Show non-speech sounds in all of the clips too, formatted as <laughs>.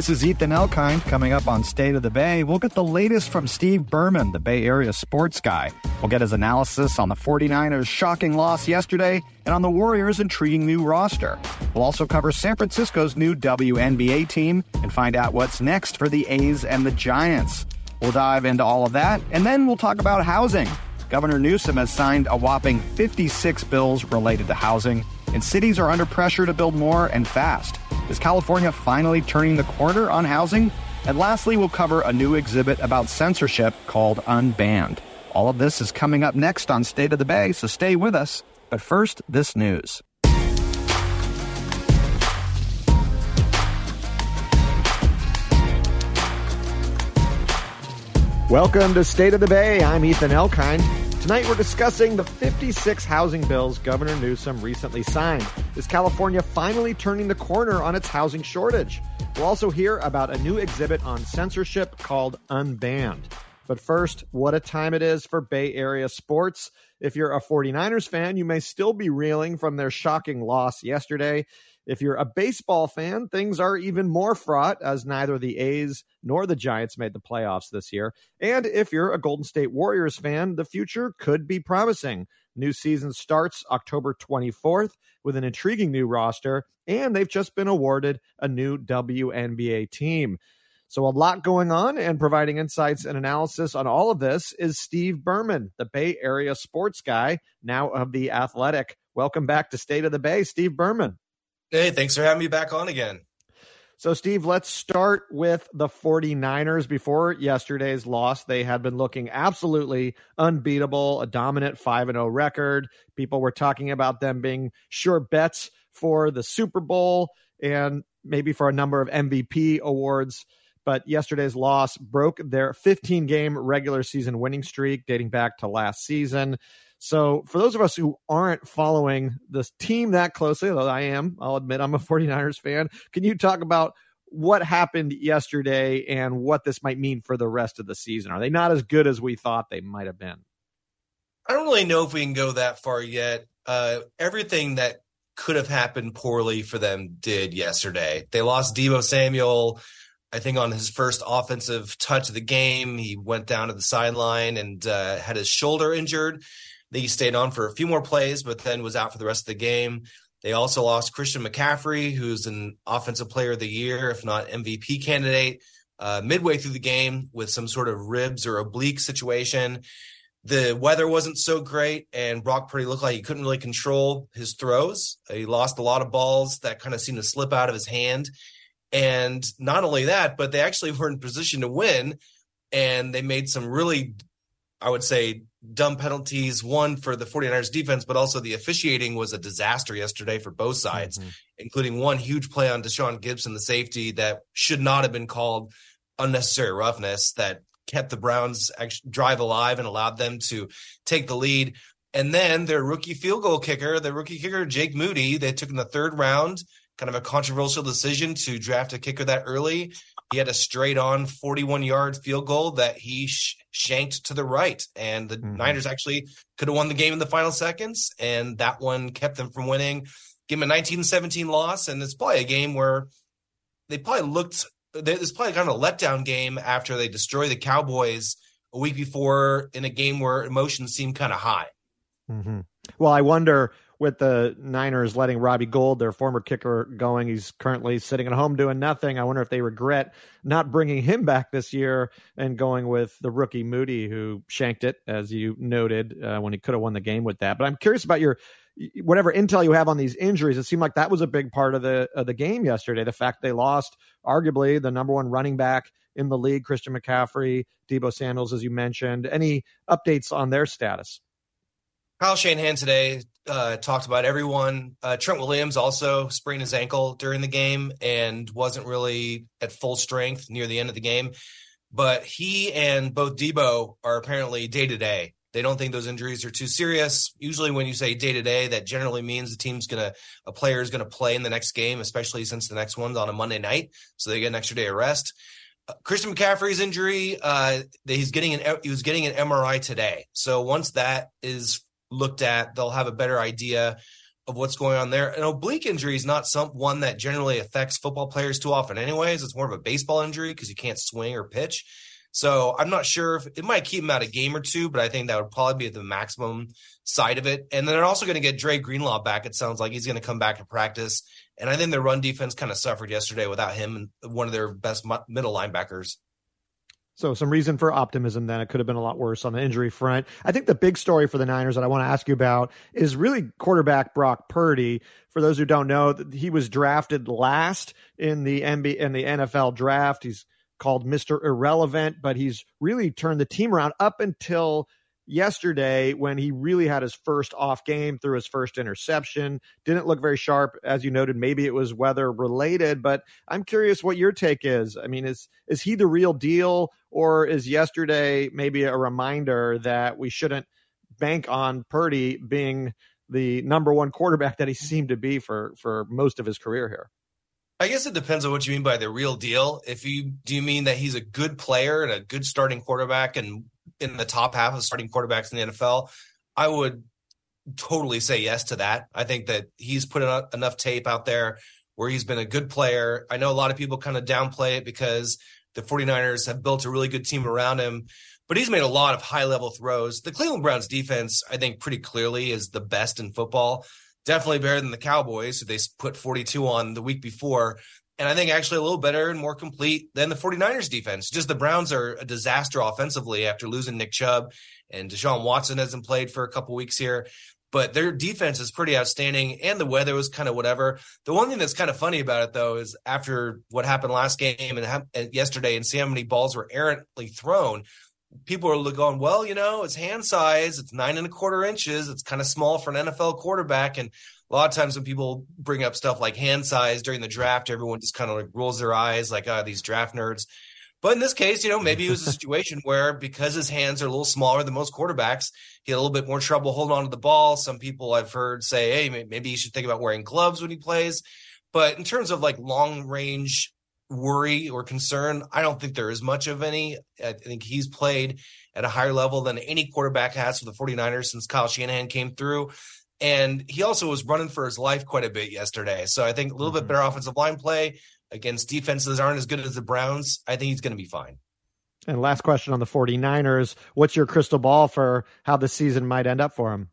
This is Ethan Elkind coming up on State of the Bay. We'll get the latest from Steve Berman, the Bay Area sports guy. We'll get his analysis on the 49ers' shocking loss yesterday and on the Warriors' intriguing new roster. We'll also cover San Francisco's new WNBA team and find out what's next for the A's and the Giants. We'll dive into all of that, and then we'll talk about housing. Governor Newsom has signed a whopping 56 bills related to housing, and cities are under pressure to build more and fast. Is California finally turning the corner on housing? And lastly, we'll cover a new exhibit about censorship called Unbanned. All of this is coming up next on State of the Bay, so stay with us. But first, this news. Welcome to State of the Bay. I'm Ethan Elkind. Tonight we're discussing the 56 housing bills Governor Newsom recently signed. Is California finally turning the corner on its housing shortage? We'll also hear about a new exhibit on censorship called Unbanned. But first, what a time it is for Bay Area sports. If you're a 49ers fan, you may still be reeling from their shocking loss yesterday. If you're a baseball fan, things are even more fraught as neither the A's nor the Giants made the playoffs this year. And if you're a Golden State Warriors fan, the future could be promising. New season starts October 24th with an intriguing new roster, and they've just been awarded a new WNBA team. So, a lot going on, and providing insights and analysis on all of this is Steve Berman, the Bay Area sports guy, now of The Athletic. Welcome back to State of the Bay, Steve Berman. Hey, thanks for having me back on again. So, Steve, let's start with the 49ers. Before yesterday's loss, they had been looking absolutely unbeatable, a dominant 5 0 record. People were talking about them being sure bets for the Super Bowl and maybe for a number of MVP awards. But yesterday's loss broke their 15 game regular season winning streak dating back to last season. So, for those of us who aren't following this team that closely, although I am, I'll admit I'm a <laughs> 49ers fan, can you talk about what happened yesterday and what this might mean for the rest of the season? Are they not as good as we thought they might have been? I don't really know if we can go that far yet. Uh, everything that could have happened poorly for them did yesterday. They lost Deebo Samuel. I think on his first offensive touch of the game, he went down to the sideline and uh, had his shoulder injured. He stayed on for a few more plays, but then was out for the rest of the game. They also lost Christian McCaffrey, who's an offensive player of the year, if not MVP candidate, uh, midway through the game with some sort of ribs or oblique situation. The weather wasn't so great, and Brock Purdy looked like he couldn't really control his throws. He lost a lot of balls that kind of seemed to slip out of his hand. And not only that, but they actually <laughs> were in position to win, and they made some really, I would say, dumb penalties, one for the 49ers defense, but also the officiating was a disaster yesterday for both sides, mm-hmm. including one huge play on Deshaun Gibson, the safety that should not have been called unnecessary roughness that kept the Browns drive alive and allowed them to take the lead. And then their rookie field goal kicker, the rookie kicker, Jake Moody, they took in the third round, kind of a controversial decision to draft a kicker that early. He had a straight on 41 yard field goal that he sh- shanked to the right. And the mm-hmm. Niners actually could have won the game in the final seconds. And that one kept them from winning. Give them a 19 17 loss. And it's probably a game where they probably looked, it's probably kind of a letdown game after they destroy the Cowboys a week before in a game where emotions seem kind of high. Mm-hmm. Well, I wonder with the Niners letting Robbie Gould, their former kicker, going. He's currently sitting at home doing nothing. I wonder if they regret not bringing him back this year and going with the rookie Moody, who shanked it, as you noted, uh, when he could have won the game with that. But I'm curious about your whatever intel you have on these injuries. It seemed like that was a big part of the of the game yesterday. The fact they lost arguably the number one running back in the league, Christian McCaffrey, Deebo Samuels, as you mentioned. Any updates on their status? Kyle Shanahan today uh, talked about everyone. Uh, Trent Williams also sprained his ankle during the game and wasn't really at full strength near the end of the game. But he and both Deebo are apparently day to day. They don't think those injuries are too serious. Usually, when you say day to day, that generally means the team's gonna, a player is gonna play in the next game, especially since the next one's on a Monday night, so they get an extra day of rest. Uh, Christian McCaffrey's injury, uh, he's getting an he was getting an MRI today. So once that is looked at, they'll have a better idea of what's going on there. An oblique injury is not some one that generally affects football players too often, anyways. It's more of a baseball injury because you can't swing or pitch. So I'm not sure if it might keep him out a game or two, but I think that would probably be the maximum side of it. And then they're also going to get Dre Greenlaw back. It sounds like he's going to come back to practice. And I think their run defense kind of suffered yesterday without him and one of their best middle linebackers. So some reason for optimism then. It could have been a lot worse on the injury front. I think the big story for the Niners that I want to ask you about is really quarterback Brock Purdy. For those who don't know, he was drafted last in the NBA in the NFL draft. He's called Mr. Irrelevant, but he's really turned the team around up until yesterday when he really had his first off game threw his first interception. Didn't look very sharp, as you noted. Maybe it was weather related, but I'm curious what your take is. I mean, is is he the real deal, or is yesterday maybe a reminder that we shouldn't bank on Purdy being the number one quarterback that he seemed to be for for most of his career here? I guess it depends on what you mean by the real deal. If you do you mean that he's a good player and a good starting quarterback and in the top half of starting quarterbacks in the NFL, I would totally say yes to that. I think that he's put enough tape out there where he's been a good player. I know a lot of people kind of downplay it because the 49ers have built a really good team around him, but he's made a lot of high level throws. The Cleveland Browns defense, I think pretty clearly is the best in football definitely better than the Cowboys, who they put 42 on the week before. And I think actually a little better and more complete than the 49ers defense. Just the Browns are a disaster offensively after losing Nick Chubb and Deshaun Watson hasn't played for a couple weeks here. But their defense is pretty outstanding, and the weather was kind of whatever. The one thing that's kind of funny about it, though, is after what happened last game and, ha- and yesterday, and see how many balls were errantly thrown people are going, well, you know, it's hand size, it's nine and a quarter inches, it's kind of small for an NFL quarterback. And a lot of times when people bring up stuff like hand size during the draft, everyone just kind of like rolls their eyes like, ah, oh, these draft nerds. But in this case, you know, maybe it was a <laughs> situation where because his hands are a little smaller than most quarterbacks, he had a little bit more trouble holding on to the ball. Some people I've heard say, hey, maybe you should think about wearing gloves when he plays. But in terms of like long range worry or concern. I don't think there is much of any. I think he's played at a higher level than any quarterback has for the 49ers since Kyle Shanahan came through. And he also was running for his life quite a bit yesterday. So I think a little mm-hmm. bit better offensive line play against defenses aren't as good as the Browns. I think he's going to be fine. And last question on the 49ers. What's your crystal ball for how the season might end up for him?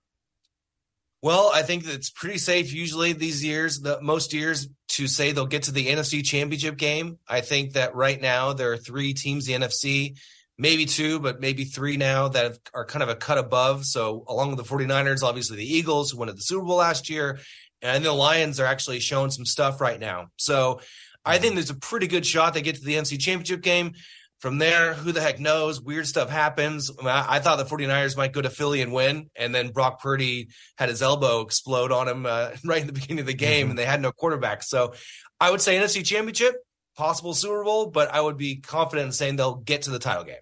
Well, I think it's pretty safe usually these years, the most years to say they'll get to the NFC championship game. I think that right now there are three teams the NFC, maybe two, but maybe three now that are kind of a cut above. So along with the 49ers, obviously the Eagles who won at the Super Bowl last year, and the Lions are actually showing some stuff right now. So I think there's a pretty good shot they get to the NFC championship game. From there, who the heck knows? Weird stuff happens. I, mean, I, I, thought the 49ers might go to Philly and win, and then Brock Purdy had his elbow explode on him uh, <laughs> right in the beginning of the game, mm-hmm. and they had no quarterback. So I would say NFC Championship, possible Super Bowl, but I would be confident in saying they'll get to the title game.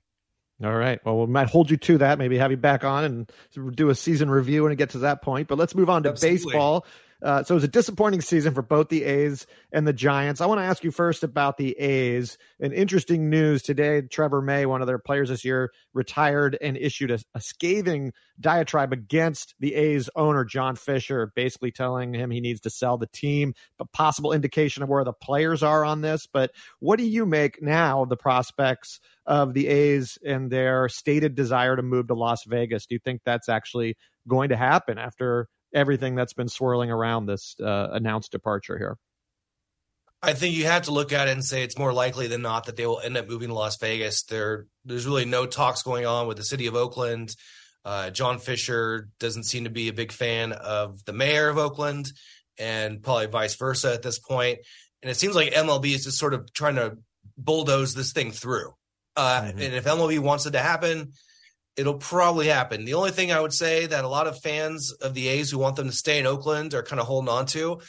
All right. Well, we might hold you to that. Maybe have you back on and do a season review when it gets to that point. But let's move on to Absolutely. baseball. Uh, so it was a disappointing season for both the A's and the Giants. I want to ask you first about the A's. An interesting news today Trevor May, one of their players this year, retired and issued a, a scathing diatribe against the A's owner, John Fisher, basically telling him he needs to sell the team, a possible indication of where the players are on this. But what do you make now of the prospects of the A's and their stated desire to move to Las Vegas? Do you think that's actually going to happen after everything that's been swirling around this uh, announced departure here? I think you have to look at it and say it's more likely than not that they will end up moving to Las Vegas. There, there's really no talks going on with the city of Oakland. Uh, John Fisher doesn't seem to be a big fan of the mayor of Oakland, and probably vice versa at this point. And it seems like MLB is just sort of trying to bulldoze this thing through. Uh, mm-hmm. And if MLB wants it to happen, it'll probably happen. The only thing I would say that a lot of fans of the A's who want them to stay in Oakland are kind of holding on to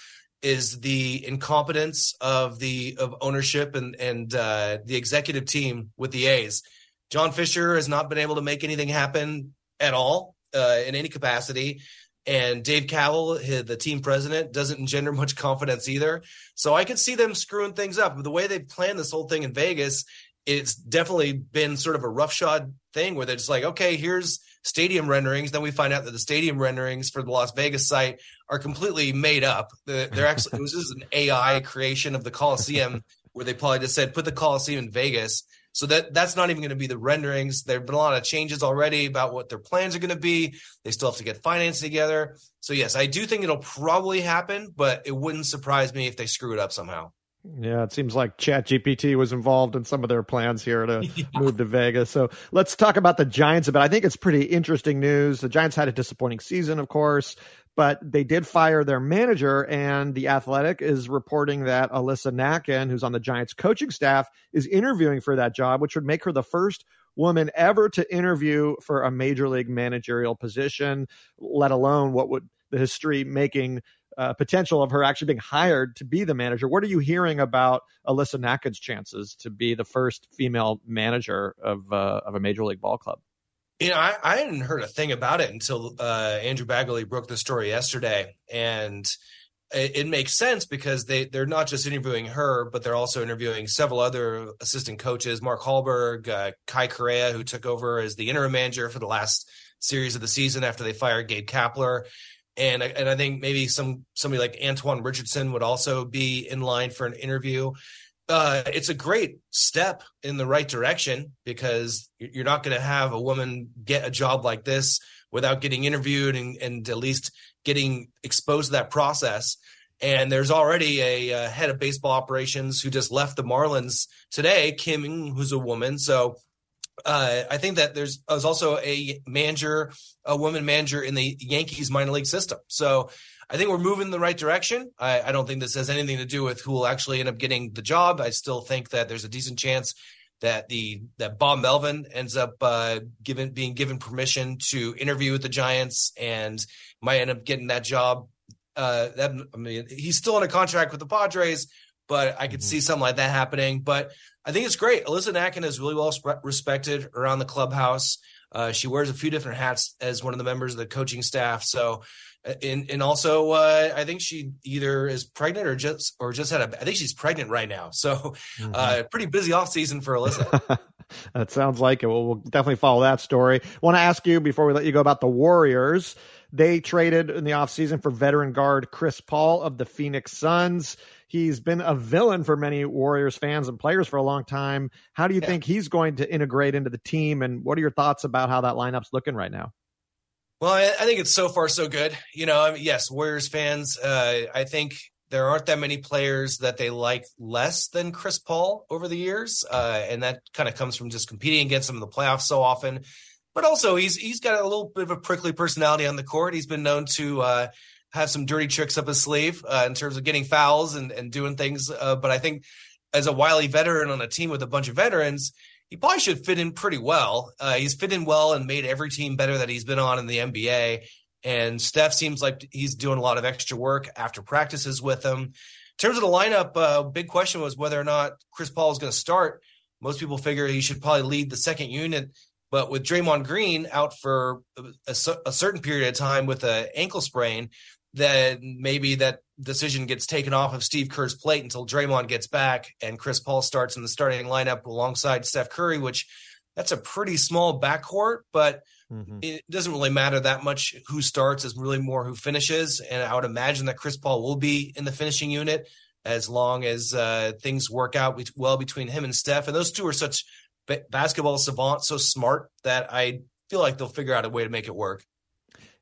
is the incompetence of the of ownership and and uh, the executive team with the A's. John Fisher has not been able to make anything happen at all uh, in any capacity. And Dave Kaval, the team president, doesn't engender much <laughs> confidence either. So I could see them screwing things up. The way they planned this whole thing in Vegas it's definitely been sort of a roughshod thing where they're just like, okay, here's stadium renderings. Then we find out that the stadium renderings for the Las Vegas site are completely made up. They're actually it was just an AI creation of the Coliseum <laughs> where they probably just said put the Coliseum in Vegas. So that that's not even going to be the renderings. There've been a lot of changes already about what their plans are going to be. They still have to get finance together. So yes, I do think it'll probably happen, but it wouldn't surprise me if they screw it up somehow. Yeah, it seems like ChatGPT was involved in some of their plans here to <laughs> yeah. move to Vegas. So let's talk about the Giants a bit. I think it's pretty interesting news. The Giants had a disappointing season, of course but they did fire their manager. And The Athletic is reporting that Alyssa Nakken, who's on the Giants coaching staff, is interviewing for that job, which would make her the first woman ever to interview for a major league managerial position, let alone what would the history making uh, potential of her actually being hired to be the manager. What are you hearing about Alyssa Nakken's chances to be the first female manager of uh, of a major league ball club? You know, I, I hadn't heard a thing about it until uh, Andrew Baggarly broke the story yesterday, and it, it, makes sense because they they're not just interviewing her, but they're also interviewing several other assistant coaches: Mark Hallberg, uh, Kai Correa, who took over as the interim manager for the last series of the season after they fired Gabe Kapler, and and I think maybe some somebody like Antoine Richardson would also be in line for an interview uh, it's a great step in the right direction because you're not going to have a woman get a job like this without getting interviewed and, and at least getting exposed to that process. And there's already a, a, head of baseball operations who just left the Marlins today, Kim, who's a woman. So uh, I think that there's, also a manager, a woman manager in the Yankees minor league system. So I think we're moving in the right direction. I, I, don't think this has anything to do with who will actually end up getting the job. I still think that there's a decent chance that the that Bob Melvin ends up uh, given being given permission to interview with the Giants and might end up getting that job. Uh, that I mean, he's still in a contract with the Padres, but I could mm-hmm. see something like that happening. But I think it's great. Alyssa Nakken is really well respected around the clubhouse. Uh, she wears a few different hats as one of the members of the coaching staff. So and and also uh, I think she either is pregnant or just or just had a I think she's pregnant right now. So mm-hmm. uh, pretty busy off season for Alyssa. <laughs> that sounds like it. Well, we'll definitely follow that story. Want to ask you before we let you go about the Warriors. They traded in the offseason for veteran guard Chris Paul of the Phoenix Suns. He's been a villain for many Warriors fans and players for a long time. How do you yeah. think he's going to integrate into the team? And what are your thoughts about how that lineup's looking right now? Well, I, I, think it's so far so good. You know, I mean, yes, Warriors fans. Uh, I think there aren't that many players that they like less than Chris Paul over the years, uh, and that kind of comes from just competing against him in the playoffs so often. But also, he's he's got a little bit of a prickly personality on the court. He's been known to uh, have some dirty tricks up his sleeve uh, in terms of getting fouls and and doing things. Uh, but I think as a wily veteran on a team with a bunch of veterans he probably should fit in pretty well. Uh, he's fit in well and made every team better that he's been on in the NBA. And Steph seems like he's doing a lot of extra work after practices with him. In terms of the lineup, uh, big question was whether or not Chris Paul is going to start. Most people figure he should probably lead the second unit, but with Draymond Green out for a, a certain period of time with an ankle sprain, then maybe that decision gets taken off of Steve Kerr's plate until Draymond gets back and Chris Paul starts in the starting lineup alongside Steph Curry, which that's a pretty small backcourt, but mm-hmm. it doesn't really matter that much who starts, is really more who finishes. And I would imagine that Chris Paul will be in the finishing unit as long as uh, things work out well between him and Steph. And those two are such basketball savants, so smart that I feel like they'll figure out a way to make it work.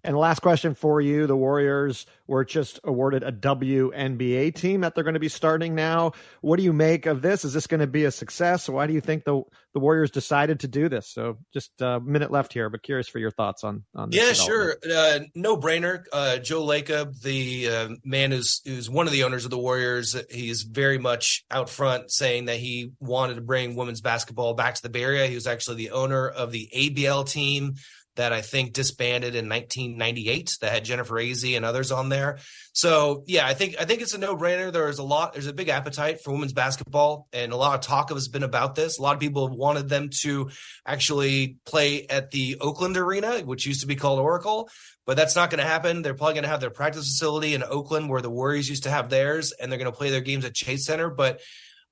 And last question for you. The Warriors were just awarded a WNBA team that they're going to be starting now. What do you make of this? Is this going to be a success? Why do you think the the Warriors decided to do this? So just a minute left here, but curious for your thoughts on on this. Yeah, sure. Uh, no brainer. Uh, Joe Lacob, the uh, man who's who's one of the owners of the Warriors, he's very much out front saying that he wanted to bring women's basketball back to the Bay Area. He was actually the owner of the ABL team that I think disbanded in 1998 that had Jennifer Azzi and others on there. So yeah, I think I think it's a no brainer. There's a lot, there's a big appetite for women's basketball, and a lot of talk has been about this. A lot of people have wanted them to actually play at the Oakland Arena, which used to be called Oracle, but that's not going to happen. They're probably going to have their practice facility in Oakland, where the Warriors used to have theirs, and they're going to play their games at Chase Center. But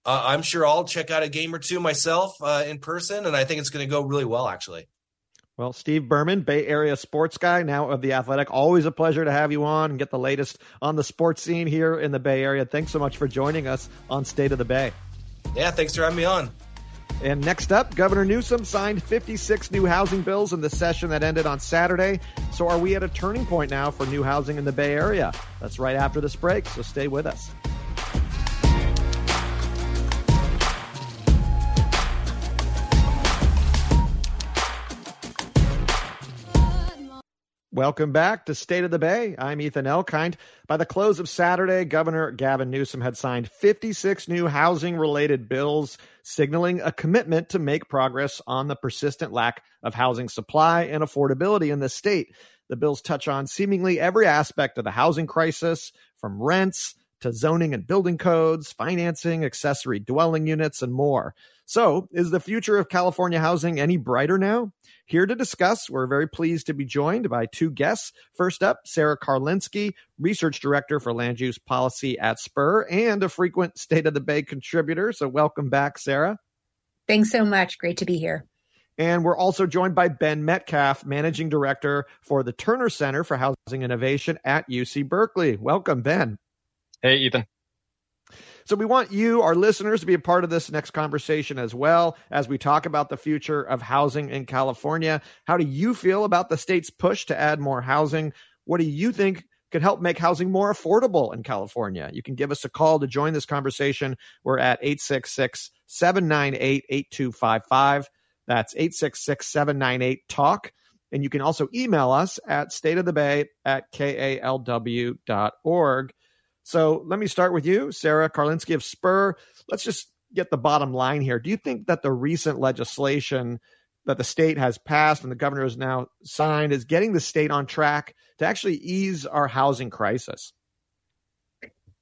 uh, I'm sure I'll check out a game or two myself uh, in person, and I think it's going to go really well, actually. Well, Steve Berman, Bay Area sports guy, now of The Athletic. Always a pleasure to have you on and get the latest on the sports scene here in the Bay Area. Thanks so much for joining us on State of the Bay. Yeah, thanks for having me on. And next up, Governor Newsom signed 56 new housing bills in the session that ended on Saturday. So, are we at a turning point now for new housing in the Bay Area? That's right after this break, so stay with us. Welcome back to State of the Bay. I'm Ethan Elkind. By the close of Saturday, Governor Gavin Newsom had signed 56 new housing related bills, signaling a commitment to make progress on the persistent lack of housing supply and affordability in the state. The bills touch on seemingly every aspect of the housing crisis, from rents to zoning and building codes, financing, accessory dwelling units, and more. So, is the future of California housing any brighter now? Here to discuss, we're very pleased to be joined by two guests. First up, Sarah Karlinsky, Research Director for Land Use Policy at Spur and a frequent State of the Bay contributor. So, welcome back, Sarah. Thanks so much. Great to be here. And we're also joined by Ben Metcalf, Managing Director for the Terner Center for Housing Innovation at UC Berkeley. Welcome, Ben. Hey, Ethan. So we want you, our listeners, to be a part of this next conversation as well as we talk about the future of housing in California. How do you feel about the state's push to add more housing? What do you think could help make housing more affordable in California? You can give us a call to join this conversation. We're at 866 798 8255. That's 866 798 TALK. And you can also email us at stateofthebay at kalw.org. So let me start with you, Sarah Karlinsky of Spur. Let's just get the bottom line here. Do you think that the recent legislation that the state has passed and the governor has now signed is getting the state on track to actually ease our housing crisis?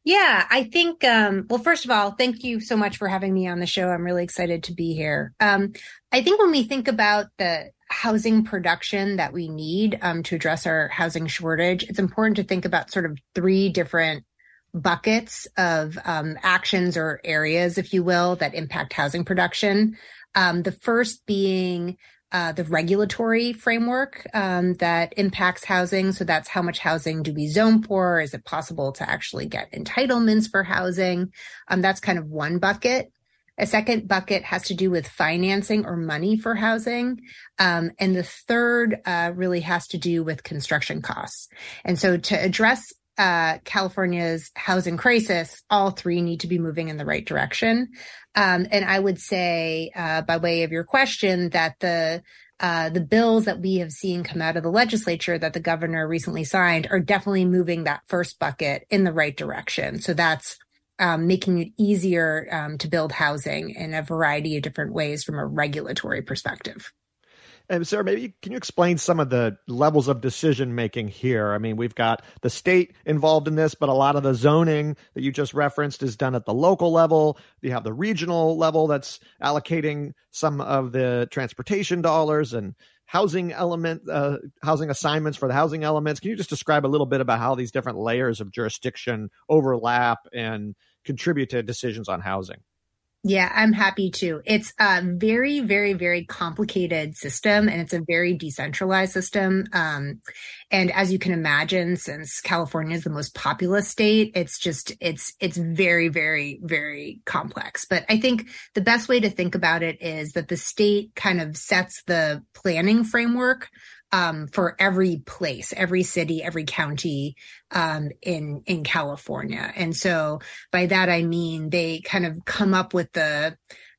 Yeah, I think, um, well, first of all, thank you so much for having me on the show. I'm really excited to be here. Um, I think when we think about the housing production that we need um, to address our housing shortage, it's important to think about sort of three different buckets of um, actions or areas, if you will, that impact housing production. Um, the first being uh, the regulatory framework um, that impacts housing. So that's how much housing do we zone for? Is it possible to actually get entitlements for housing? Um, that's kind of one bucket. A second bucket has to do with financing or money for housing. Um, and the third uh, really has to do with construction costs. And so to address uh, California's housing crisis, all three need to be moving in the right direction. Um, and I would say, uh, by way of your question, that the uh, the bills that we have seen come out of the legislature that the governor recently signed are definitely moving that first bucket in the right direction. So that's um, making it easier um, to build housing in a variety of different ways from a regulatory perspective. And Sarah, maybe can you explain some of the levels of decision making here? I mean, we've got the state involved in this, but a lot of the zoning that you just referenced is done at the local level. You have the regional level that's allocating some of the transportation dollars and housing element, uh, housing assignments for the housing elements. Can you just describe a little bit about how these different layers of jurisdiction overlap and contribute to decisions on housing? Yeah, I'm happy to. It's a very, very, very complicated system and it's a very decentralized system. Um, and as you can imagine, since California is the most populous state, it's just, it's, it's very, very, very complex. But I think the best way to think about it is that the state kind of sets the planning framework um, for every place, every city, every county um, in in California. And so by that I mean they kind of come up with the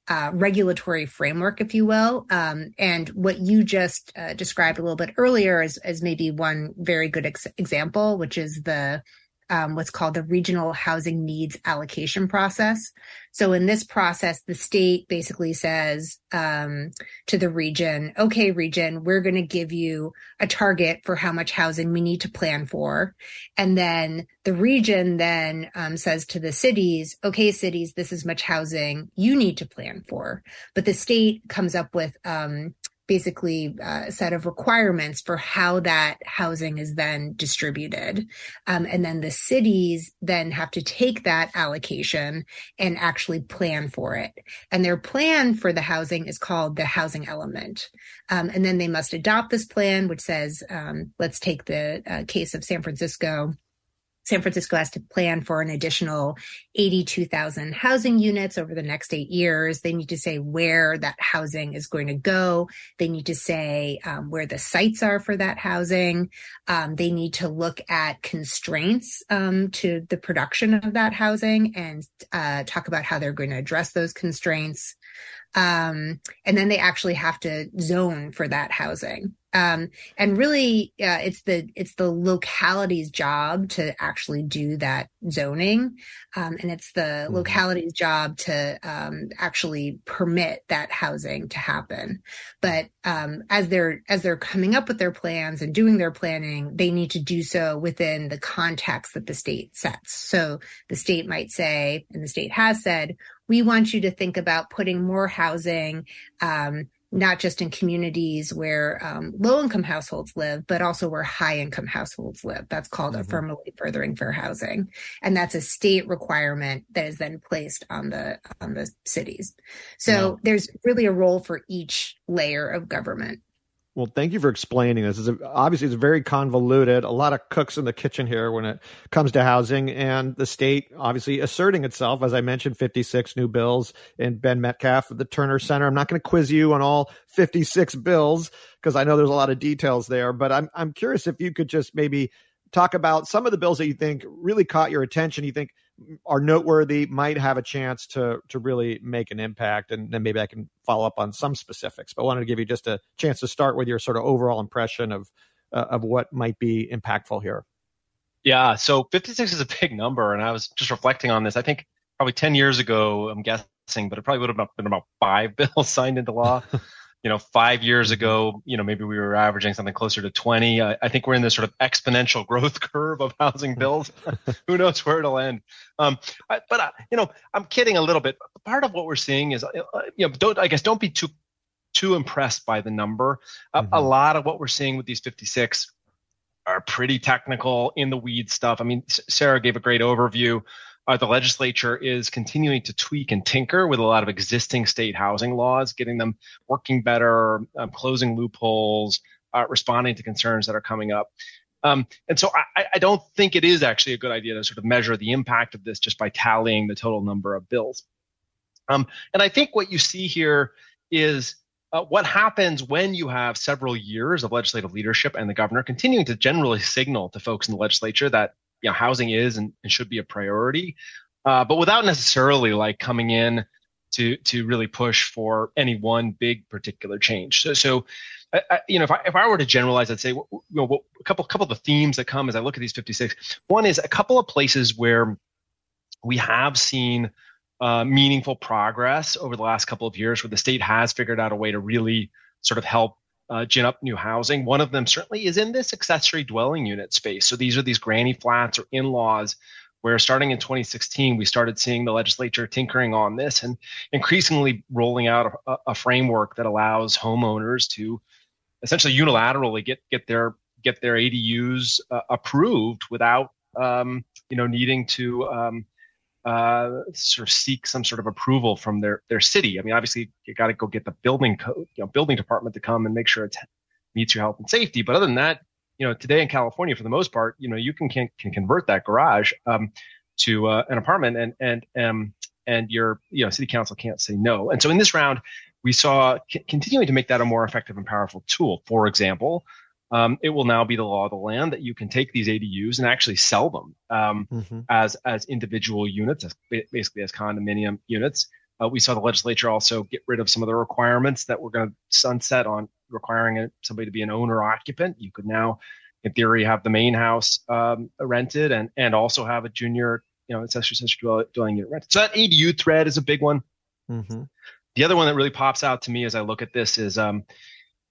uh, regulatory framework, if you will. Um, and what you just uh, described a little bit earlier is, is maybe one very good ex- example, which is the um, what's called the regional housing needs allocation process. So in this process, the state basically says um, to the region, okay, region, we're going to give you a target for how much housing we need to plan for. And then the region then um, says to the cities, okay, cities, this is much housing you need to plan for. But the state comes up with um, basically uh, a set of requirements for how that housing is then distributed. Um, and then the cities then have to take that allocation and actually plan for it. And their plan for the housing is called the housing element. Um, and then they must adopt this plan, which says, um, let's take the uh, case of San Francisco San Francisco has to plan for an additional 82,000 housing units over the next eight years. They need to say where that housing is going to go. They need to say um, where the sites are for that housing. Um, they need to look at constraints um, to the production of that housing and uh, talk about how they're going to address those constraints. Um, and then they actually have to zone for that housing. Um, and really, uh, it's the it's the locality's job to actually do that zoning, um, and it's the mm-hmm. locality's job to um, actually permit that housing to happen. But um, as they're as they're coming up with their plans and doing their planning, they need to do so within the context that the state sets. So the state might say, and the state has said, we want you to think about putting more housing um, not just in communities where um, low income households live, but also where high income households live. That's called mm-hmm. affirmatively furthering fair housing, and that's a state requirement that is then placed on the on the cities. So yeah. there's really a role for each layer of government. Well, thank you for explaining this. A, obviously it's very convoluted. A lot of cooks in the kitchen here when it comes to housing, and the state obviously asserting itself. As I mentioned, 56 new bills in Ben Metcalf at the Terner Center. I'm not going to quiz you on all 56 bills because I know there's a lot of details there, but I'm I'm curious if you could just maybe talk about some of the bills that you think really caught your attention. You think are noteworthy, might have a chance to to really make an impact, and then maybe I can follow up on some specifics. But I wanted to give you just a chance to start with your sort of overall impression of uh, of what might be impactful here. Yeah, so 56 is a big number, and I was just reflecting on this. I think probably 10 years ago, I'm guessing, but it probably would have been about five <laughs> bills signed into law. <laughs> you know, five years mm-hmm. ago, you know, maybe we were averaging something closer to 20. I, I think we're in this sort of exponential growth <laughs> curve of housing bills. <laughs> Who knows where it'll end? Um, I, but uh, you know, I'm kidding a little bit. Part of what we're seeing is, uh, you know, don't I guess don't be too too impressed by the number. Mm-hmm. A, a mm-hmm. lot of what we're seeing with these 56 are pretty technical in the weed stuff. I mean, Sarah gave a great overview uh, the legislature is continuing to tweak and tinker with a lot of existing state housing laws, getting them working better, um, closing loopholes, uh, responding to concerns that are coming up. Um, and so I, I, don't think it is actually a good idea to sort of measure the impact of this just by tallying the total number of bills. Um, and I think what you see here is uh, what happens when you have several years of legislative leadership and the governor continuing to generally signal to folks in the legislature that you know housing is and, and should be a priority, uh, but without necessarily like coming in to to really push for any one big particular change. So so. I, you know, if I, if I were to generalize, I'd say you know, a couple couple of the themes that come as I look at these 56. One is a couple of places where we have seen uh, meaningful progress over the last couple of years, where the state has figured out a way to really sort of help uh, gin up new housing. One of them certainly is in this accessory dwelling unit space. So these are these granny flats or in laws where starting in 2016, we started seeing the legislature tinkering on this and increasingly rolling out a, a framework that allows homeowners to essentially unilaterally get, get their get their ADUs uh, approved without um, you know needing to um, uh, sort of seek some sort of approval from their their city. I mean, obviously, you got to go get the building code, you know, building department to come and make sure it meets your health and safety. But other than that, you know, today in California, for the most part, you know, you can can, can convert that garage um, to uh, an apartment, and and um, and your you know city council can't say no. And so in this round, we saw c- continuing to make that a more effective and powerful tool. For example, um, it will now be the law of the land that you can take these ADUs and actually sell them um, mm-hmm. as as individual units, as, basically as condominium units. Uh, we saw the legislature also get rid of some of the requirements that were going to sunset on requiring somebody to be an owner occupant. You could now, in theory, have the main house um, rented and and also have a junior, you know, accessory accessory dwelling unit rented. So that ADU thread is a big one. Mm-hmm. The other one that really pops out to me as I look at this is um,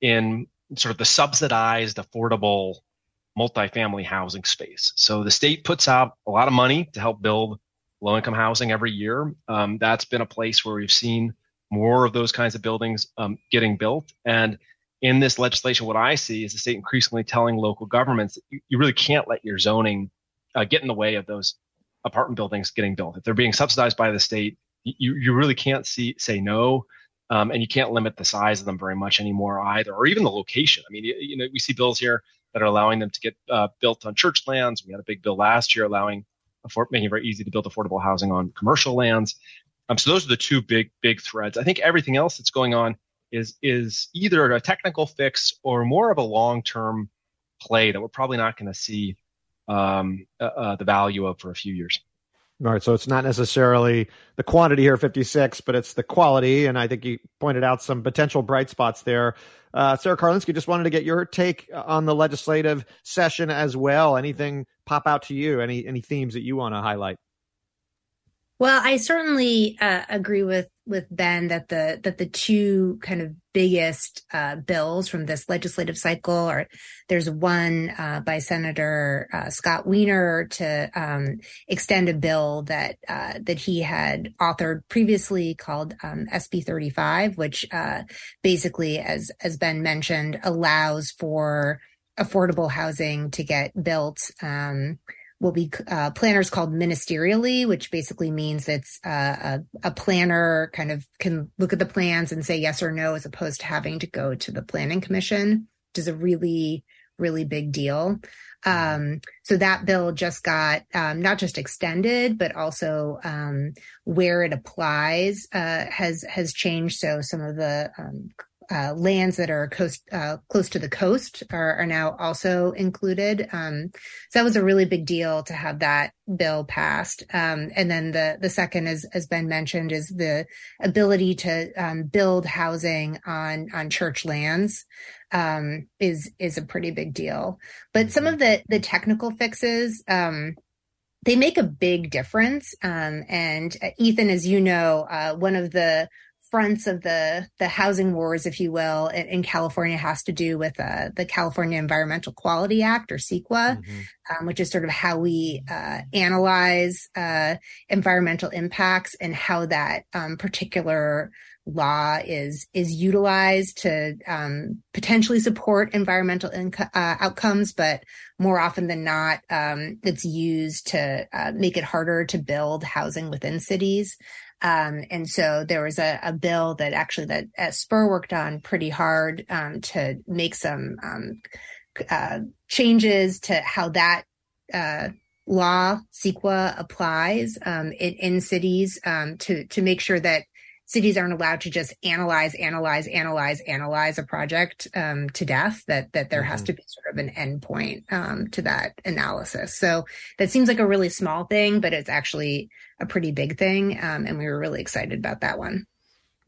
in sort of the subsidized, affordable multifamily housing space. So the state puts out a lot of money to help build low income housing every year. Um, that's been a place where we've seen more of those kinds of buildings um, getting built. And in this legislation, what I see is the state increasingly telling local governments that you, you really can't let your zoning uh, get in the way of those apartment buildings getting built. If they're being subsidized by the state, you, you really can't see, say no. Um, and you can't limit the size of them very much anymore either, or even the location. I mean, you, know, we see bills here that are allowing them to get uh, built on church lands. We had a big bill last year allowing, afford, making it very easy to build affordable housing on commercial lands. Um, so those are the two big, big threads. I think everything else that's going on is is either a technical fix or more of a long term play that we're probably not going to see um, uh, uh, the value of for a few years. All right, so it's not necessarily the quantity here, 56, but it's the quality. And I think you pointed out some potential bright spots there. Uh, Sarah Karlinsky, just wanted to get your take on the legislative session as well. Anything pop out to you? Any any themes that you want to highlight? Well, I certainly uh, agree with with Ben that the that the two kind of biggest uh, bills from this legislative cycle are there's one uh, by Senator uh, Scott Wiener to um, extend a bill that uh, that he had authored previously called um, SB 35, which uh, basically, as as Ben mentioned, allows for affordable housing to get built. Um, will be uh, planners called ministerially, which basically means it's uh, a, a, planner kind of can look at the plans and say yes or no, as opposed to having to go to the planning commission, which is a really, really big deal. Um, so that bill just got um, not just extended, but also um, where it applies uh, has has changed. So some of the um, uh, lands that are coast uh, close to the coast are, are now also included. Um, so that was a really big deal to have that bill passed. Um, and then the the second, as as Ben mentioned, is the ability to um, build housing on on church lands um, is is a pretty big deal. But some of the the technical fixes um, they make a big difference. Um, and uh, Ethan, as you know, uh, one of the fronts of the the housing wars, if you will, in, in California has to do with uh, the California Environmental Quality Act or CEQA, mm-hmm. um, which is sort of how we uh, analyze uh, environmental impacts and how that um, particular law is is utilized to um, potentially support environmental inco- uh, outcomes, but more often than not, um, it's used to uh, make it harder to build housing within cities. Um, and so there was a, a, bill that actually that Spur worked on pretty hard um, to make some um, uh, changes to how that uh, law CEQA applies um, in, in, cities um, to to make sure that cities aren't allowed to just analyze, analyze, analyze, analyze a project um, to death. That that there mm-hmm. has to be sort of an endpoint um, to that analysis. So that seems like a really small thing, but it's actually a pretty big thing, um, and we were really excited about that one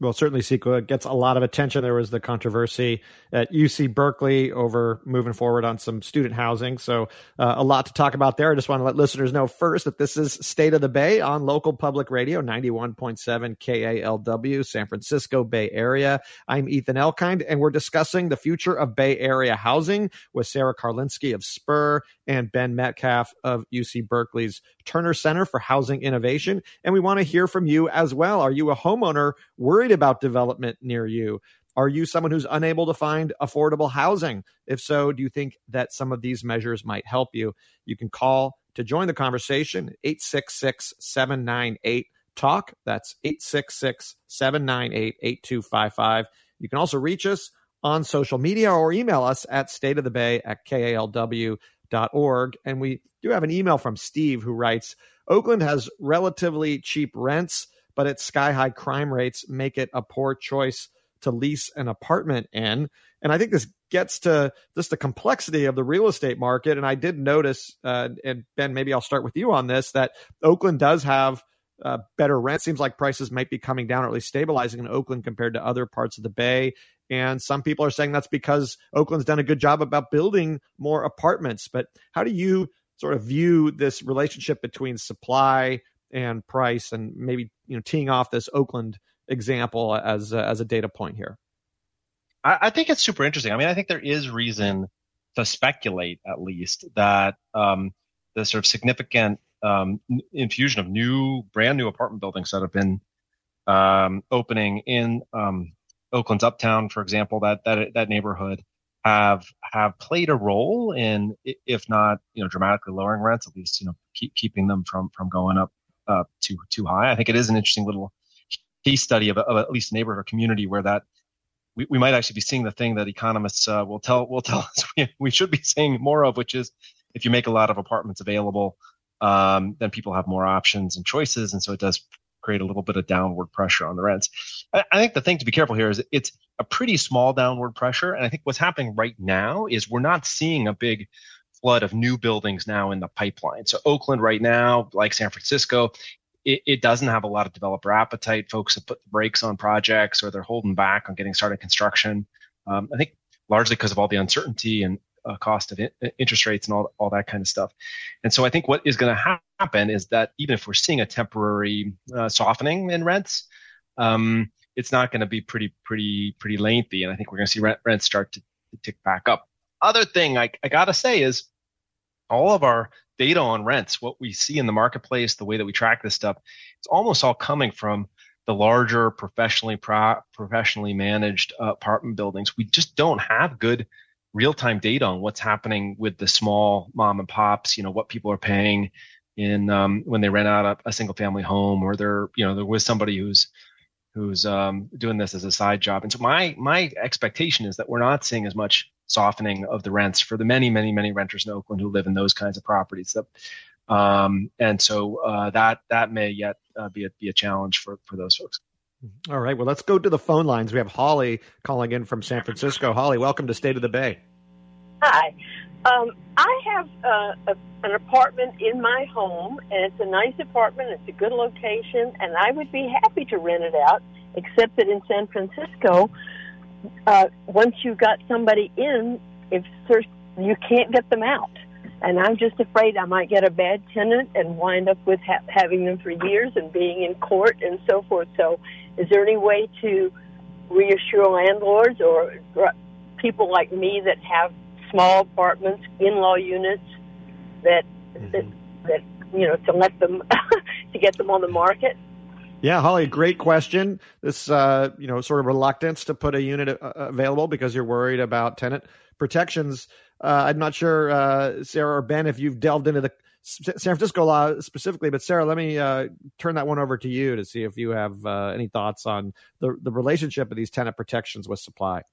well, certainly CEQA gets a lot of attention. There was the controversy at UC Berkeley over moving forward on some student housing. So, uh, a lot to talk about there. I just want to let listeners know first that this is State of the Bay on local public radio, 91.7 KALW, San Francisco Bay Area. I'm Ethan Elkind, and we're discussing the future of Bay Area housing with Sarah Karlinsky of Spur and Ben Metcalf of UC Berkeley's Terner Center for Housing Innovation. And we want to hear from you as well. Are you a homeowner worried about development near you? Are you someone who's unable to find affordable housing? If so, do you think that some of these measures might help you? You can call to join the conversation 866 798 TALK. That's 866 798 8255. You can also reach us on social media or email us at stateofthebay at kalw org. And we do have an email from Steve who writes Oakland has relatively cheap rents, but its sky high crime rates make it a poor choice to lease an apartment in. And I think this gets to just the complexity of the real estate market. And I did notice, uh, and Ben, maybe I'll start with you on this, that Oakland does have uh, better rent. Seems like prices might be coming down or at least stabilizing in Oakland compared to other parts of the Bay. And some people are saying that's because Oakland's done a good job about building more apartments. But how do you sort of view this relationship between supply and price, and maybe you know teeing off this Oakland example as a, as a data point here? I, I think it's super interesting. I mean, I think there is reason to speculate, at least, that um, the sort of significant um, infusion of new, brand new apartment buildings that have been um, opening in um, Oakland's Uptown, for example, that that that neighborhood have have played a role in, if not you know dramatically lowering rents, at least you know keep, keeping them from from going up uh, too too high. I think it is an interesting little case study of, of at least a neighborhood or community where that we, we might actually be seeing the thing that economists uh, will tell will tell <laughs> us we, we should be seeing more of, which is if you make a lot of apartments available, um, then people have more options and choices, and so it does create a little bit of downward pressure on the rents. I, think the thing to be careful here is it's a pretty small downward pressure, and I think what's happening right now is we're not seeing a big flood of new buildings now in the pipeline. So Oakland right now, like San Francisco, it, it, doesn't have a lot of developer appetite. Folks have put the brakes on projects or they're holding back on getting started construction. Um, I think largely because of all the uncertainty and uh, cost of in- interest rates and all, all that kind of stuff. And so I think what is going to ha- happen is that even if we're seeing a temporary uh, softening in rents, um, it's not going to be pretty, pretty, pretty lengthy. And I think we're going to see rent, rents start to, to tick back up. Other thing I, I got to say is all of our data on rents, what we see in the marketplace, the way that we track this stuff, it's almost all coming from the larger professionally pro- professionally managed uh, apartment buildings. We just don't have good real time data on what's happening with the small mom and pops. You know what people are paying in um, when they rent out a, a, single family home, or they're you know they're with somebody who's who's um, doing this as a side job. And so my my expectation is that we're not seeing as much softening of the rents for the many, many, many renters in Oakland who live in those kinds of properties. Um, and so uh, that that may yet uh, be a be a challenge for for those folks. All right. Well, let's go to the phone lines. We have Holly calling in from San Francisco. Holly, welcome to State of the Bay. Hi. Um, I have uh, a, an apartment in my home, and it's a nice apartment. It's a good location, and I would be happy to rent it out. Except that in San Francisco, uh, once you've got somebody in, if you can't get them out. And I'm just afraid I might get a bad tenant and wind up with ha- having them for years and being in court and so forth. So, is there any way to reassure landlords or people like me that have small apartments, in-law units, that mm-hmm. that, that you know to let them <laughs> to get them on the market? Yeah, Holly, great question. This, uh, you know, sort of reluctance to put a unit uh, available because you're worried about tenant protections. Uh, I'm not sure, uh, Sarah or Ben, if you've delved into the San Francisco law specifically, but Sarah, let me uh, turn that one over to you to see if you have uh, any thoughts on the the relationship of these tenant protections with supply.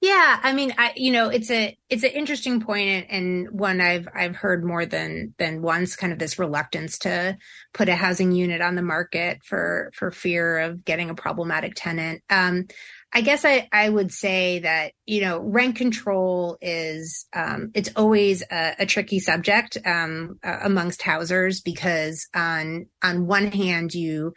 Yeah, I mean, I you know, it's a it's an interesting point and, and one I've I've heard more than than once. Kind of this reluctance to put a housing unit on the market for for fear of getting a problematic tenant. Um, I guess I, I would say that, you know, rent control is, um, it's always a, a tricky subject, um, uh, amongst housers because on, on one hand, you,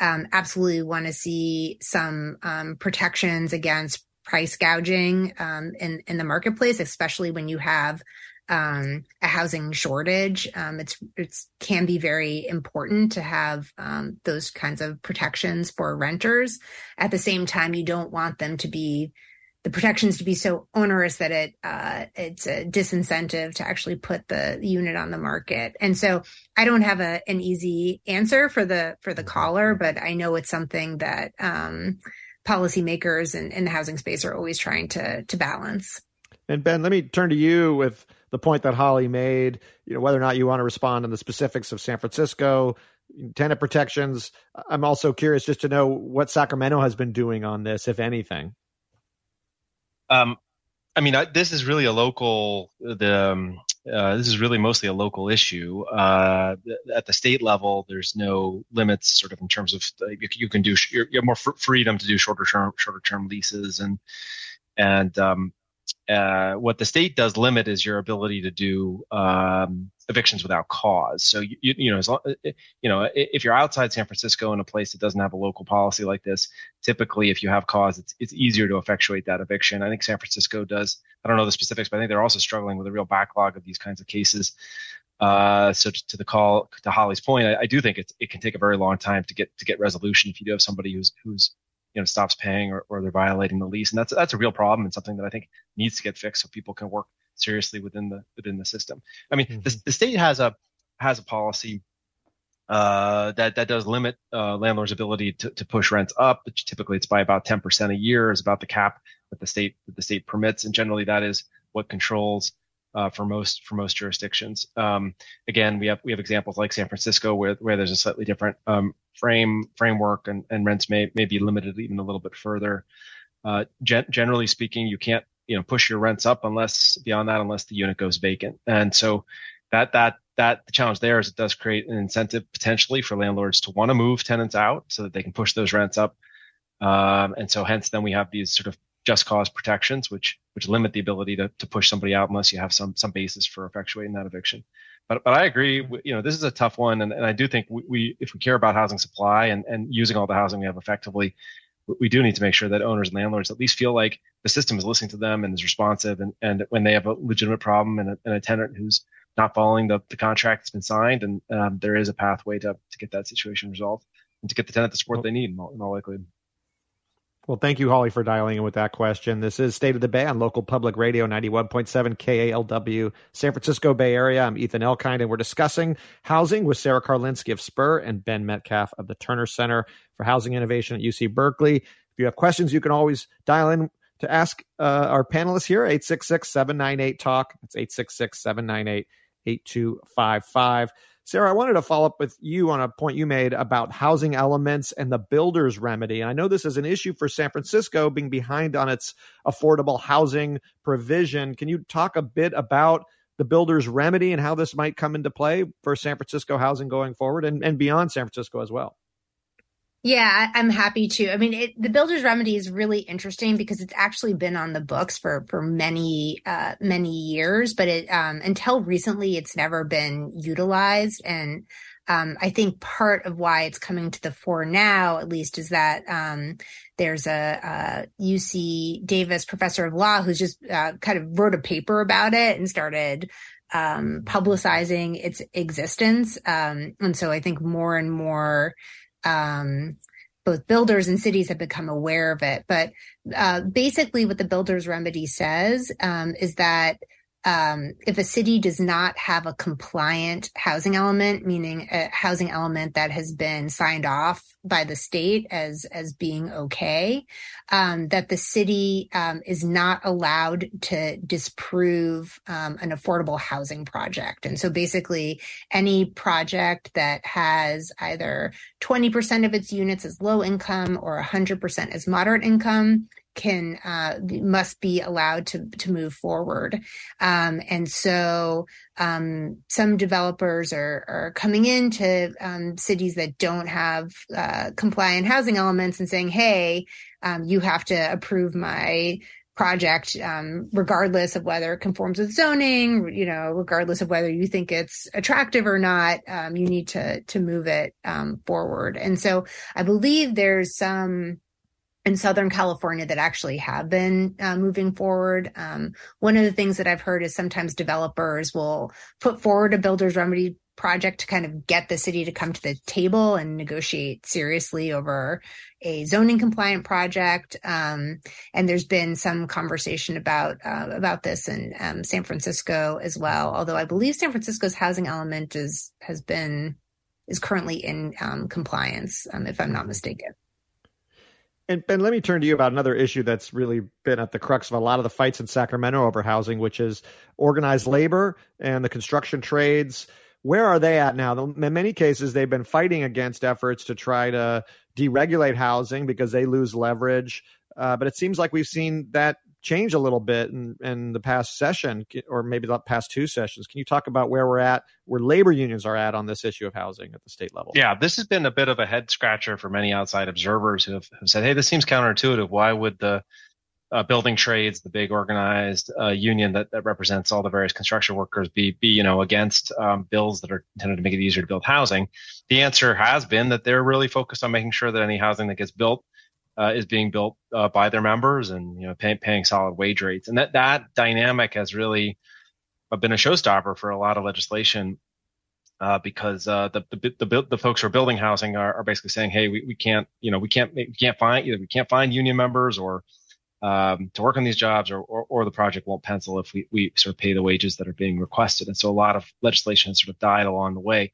um, absolutely want to see some, um, protections against price gouging um, in in the marketplace, especially when you have um, a housing shortage. Um, it's it's can be very important to have um, those kinds of protections for renters. At the same time, you don't want them to be the protections to be so onerous that it uh, it's a disincentive to actually put the unit on the market. And so I don't have a an easy answer for the for the caller, but I know it's something that um, policymakers and in the housing space are always trying to to balance. And Ben, let me turn to you with the point that Holly made. You know whether or not you want to respond on the specifics of San Francisco tenant protections. I'm also curious just to know what Sacramento has been doing on this, if anything. Um, I mean, I, this is really a local. The um, uh, this is really mostly a local issue. Uh, at the state level, there's no limits, sort of in terms of the, you, can do you have more fr- freedom to do shorter term shorter term leases, and and um, uh, what the state does limit is your ability to do um, evictions without cause. So you, you, you know, as long, you know, if you're outside San Francisco in a place that doesn't have a local policy like this, typically if you have cause, it's it's easier to effectuate that eviction. I think San Francisco does. I don't know the specifics, but I think they're also struggling with a real backlog of these kinds of cases. Uh, so to, the call to Holly's point, I, I do think it's, it can take a very long time to get to get resolution if you do have somebody who's who's you know stops paying or, or they're violating the lease, and that's that's a real problem and something that I think needs to get fixed so people can work seriously within the within the system. I mean, mm-hmm. the, the state has a has a policy uh, that that does limit uh, landlords' ability to, to push rents up. Typically, it's by about 10% a year is about the cap that the state that the state permits, and generally that is what controls uh, for most for most jurisdictions. Um, again, we have we have examples like San Francisco where where there's a slightly different um, frame framework and, and rents may may be limited even a little bit further. Uh, gen- generally speaking, you can't you know push your rents up unless beyond that unless the unit goes vacant, and so that that that the challenge there is it does create an incentive potentially for landlords to want to move tenants out so that they can push those rents up. Um, and so hence then we have these sort of just cause protections, which which limit the ability to, to push somebody out unless you have some some basis for effectuating that eviction. But but I agree, you know, this is a tough one, and, and I do think we, we if we care about housing supply and, and using all the housing we have effectively, we do need to make sure that owners and landlords at least feel like the system is listening to them and is responsive, and, and when they have a legitimate problem and a, and a tenant who's not following the, the contract that's been signed, and um, there is a pathway to to get that situation resolved and to get the tenant the support they need in all, in all likelihood. Well, thank you, Holly, for dialing in with that question. This is State of the Bay on local public radio 91.7 KALW, San Francisco Bay Area. I'm Ethan Elkind, and we're discussing housing with Sarah Karlinsky of Spur and Ben Metcalf of the Terner Center for Housing Innovation at UC Berkeley. If you have questions, you can always dial in to ask uh, our panelists here, 866 798 TALK. That's 866 798 8255. Sarah, I wanted to follow up with you on a point you made about housing elements and the builder's remedy. And I know this is an issue for San Francisco being behind on its affordable housing provision. Can you talk a bit about the builder's remedy and how this might come into play for San Francisco housing going forward and, and beyond San Francisco as well? Yeah, I'm happy to. I mean, it, the builder's remedy is really interesting because it's actually been on the books for for many uh, many years, but it um, until recently, it's never been utilized. And um, I think part of why it's coming to the fore now, at least, is that um, there's a, a, UC Davis professor of law who's just uh, kind of wrote a paper about it and started um, publicizing its existence. Um, and so I think more and more um, both builders and cities have become aware of it. But uh, basically, what the builder's remedy says um, is that um, if a city does not have a compliant housing element, meaning a housing element that has been signed off by the state as as being okay, um, that the city um, is not allowed to disprove um, an affordable housing project. And so, basically, any project that has either twenty percent of its units as low income or hundred percent as moderate income can uh, must be allowed to to move forward. Um, and so um, some developers are are coming into um, cities that don't have uh, compliant housing elements and saying, "Hey, um, you have to approve my." project um, regardless of whether it conforms with zoning you know regardless of whether you think it's attractive or not um, you need to to move it forward and so i believe there's some in Southern California that actually have been uh, moving forward. Um, one of the things that I've heard is sometimes developers will put forward a builder's remedy project to kind of get the city to come to the table and negotiate seriously over a zoning compliant project. Um, and there's been some conversation about uh, about this in um, San Francisco as well. Although I believe San Francisco's housing element is has been is currently in um, compliance, um, if I'm not mistaken. And Ben, let me turn to you about another issue that's really been at the crux of a lot of the fights in Sacramento over housing, which is organized labor and the construction trades. Where are they at now? In many cases, they've been fighting against efforts to try to deregulate housing because they lose leverage. Uh, but it seems like we've seen that change a little bit in, in the past session or maybe the past two sessions. Can you talk about where we're at, where labor unions are at on this issue of housing at the state level? Yeah, this has been a bit of a head scratcher for many outside observers who have, have said, hey, this seems counterintuitive. Why would the uh, building trades, the big organized uh, union that, that represents all the various construction workers, be, be you know against um, bills that are intended to make it easier to build housing? The answer has been that they're really focused on making sure that any housing that gets built uh, is being built uh, by their members and you know pay, paying solid wage rates, and that that dynamic has really been a showstopper for a lot of legislation uh, because uh, the, the, the the folks who are building housing are, are basically saying, hey, we, we can't you know we can't we can't find either we can't find union members or um, to work on these jobs or, or, or the project won't pencil if we, we sort of pay the wages that are being requested. And so a lot of legislation sort of died along the way.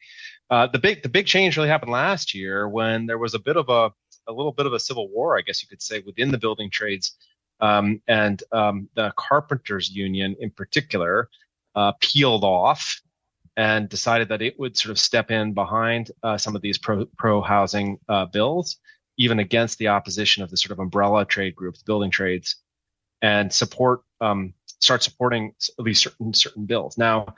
Uh, the big the big change really happened last year when there was a bit of a a little bit of a civil war, I guess you could say, within the building trades, um, and um, the carpenters union in particular uh, peeled off and decided that it would sort of step in behind uh, some of these pro housing uh, bills, even against the opposition of the sort of umbrella trade groups, building trades, and support um, start supporting at least certain certain bills. Now,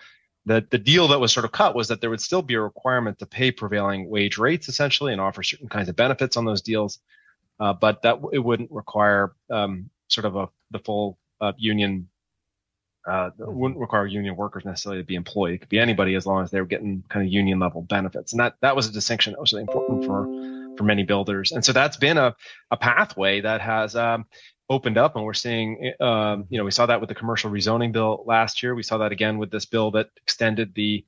the the deal that was sort of cut was that there would still be a requirement to pay prevailing wage rates essentially and offer certain kinds of benefits on those deals, uh, but that it wouldn't require um, sort of a the full uh, union. Uh, wouldn't require union workers necessarily to be employed. It could be anybody as long as they were getting kind of union level benefits, and that that was a distinction that was really important for for many builders. And so that's been a a pathway that has um, opened up and we're seeing um, you know we saw that with the commercial rezoning bill last year. We saw that again with this bill that extended the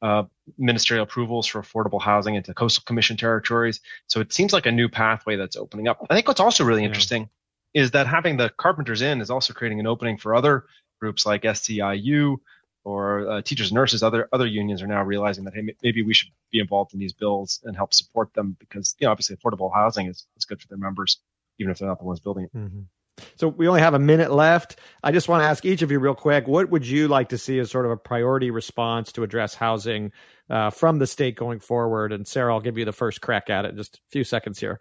uh, ministerial approvals for affordable housing into coastal commission territories. So it seems like a new pathway that's opening up. I think what's also really yeah. interesting is that having the carpenters in is also creating an opening for other groups like SEIU or uh, teachers and nurses other other unions are now realizing that hey maybe we should be involved in these bills and help support them because you know obviously affordable housing is, is good for their members even if they're not the ones building it. Mm-hmm. So we only have a minute left. I just want to ask each of you real quick: What would you like to see as sort of a priority response to address housing uh, from the state going forward? And Sarah, I'll give you the first crack at it. Just a few seconds here.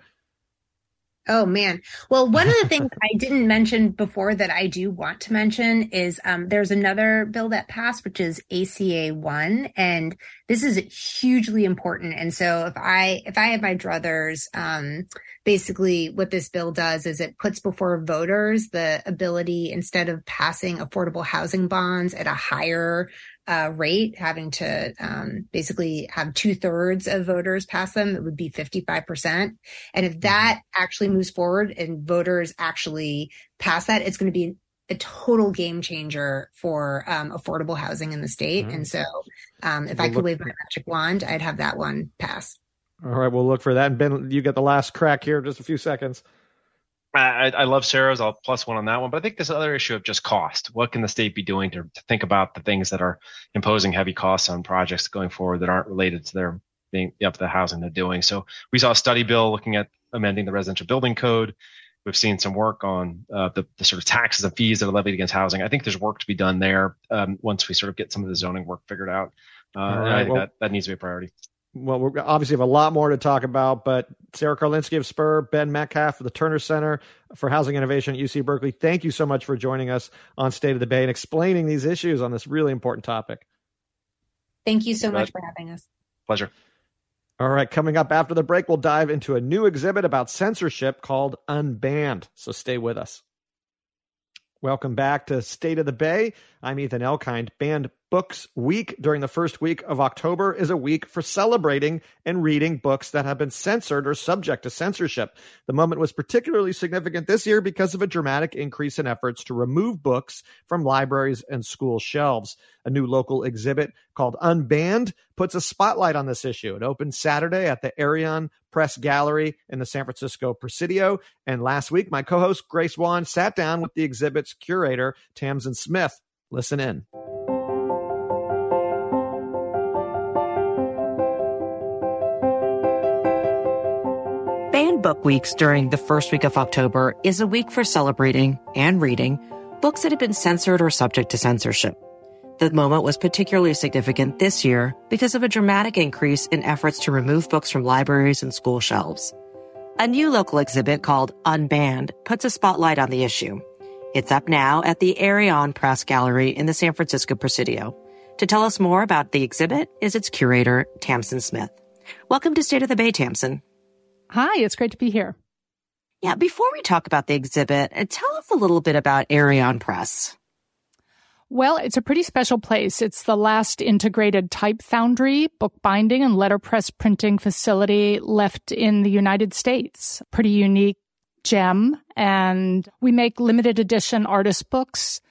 Oh man. Well, one of the things <laughs> I didn't mention before that I do want to mention is um, there's another bill that passed, which is ACA one, and this is hugely important. And so if I if I have my druthers, um, basically what this bill does is it puts before voters the ability instead of passing affordable housing bonds at a higher uh, rate, having to um, basically have two thirds of voters pass them, it would be 55%. And if that mm-hmm. actually moves forward and voters actually pass that, it's going to be a total game changer for um, affordable housing in the state. And so um, if we'll I could wave my magic wand, I'd have that one pass. All right, we'll look for that. And Ben, you get the last crack here, just a few seconds. I, I, love Sarah's. I'll plus one on that one. But I think this other issue of just cost. What can the state be doing to, to think about the things that are imposing heavy costs on projects going forward that aren't related to their being up the housing they're doing? So we saw a study bill looking at amending the residential building code. We've seen some work on uh, the, the, sort of taxes and fees that are levied against housing. I think there's work to be done there um, once we sort of get some of the zoning work figured out. Uh, right, I think well, that, that needs to be a priority well, we obviously have a lot more to talk about, but Sarah Karlinsky of Spur, Ben Metcalf of the Terner Center for Housing Innovation at UC Berkeley, thank you so much for joining us on State of the Bay and explaining these issues on this really important topic. Thank you so much for having us. Pleasure. All right, coming up after the break, we'll dive into a new exhibit about censorship called Unbanned. So stay with us. Welcome back to State of the Bay. I'm Ethan Elkind. Banned Books Week during the first week of October is a week for celebrating and reading books that have been censored or subject to censorship. The moment was particularly significant this year because of a dramatic increase in efforts to remove books from libraries and school shelves. A new local exhibit called Unbanned puts a spotlight on this issue. It opened Saturday at the Arion Press Gallery in the San Francisco Presidio. And last week, my co host Grace Wan sat down with the exhibit's curator, Tamsen Smith. Listen in. Banned Book Weeks during the first week of October is a week for celebrating and reading books that have been censored or subject to censorship. The moment was particularly significant this year because of a dramatic increase in efforts to remove books from libraries and school shelves. A new local exhibit called Unbanned puts a spotlight on the issue. It's up now at the Arion Press Gallery in the San Francisco Presidio. To tell us more about the exhibit is its curator, Tamsen Smith. Welcome to State of the Bay, Tamsen. Hi, it's great to be here. Yeah, before we talk about the exhibit, uh, tell us a little bit about Arion Press. Well, it's a pretty special place. It's the last integrated type foundry, bookbinding, and letterpress printing facility left in the United States. Pretty unique gem. And we make limited edition artist books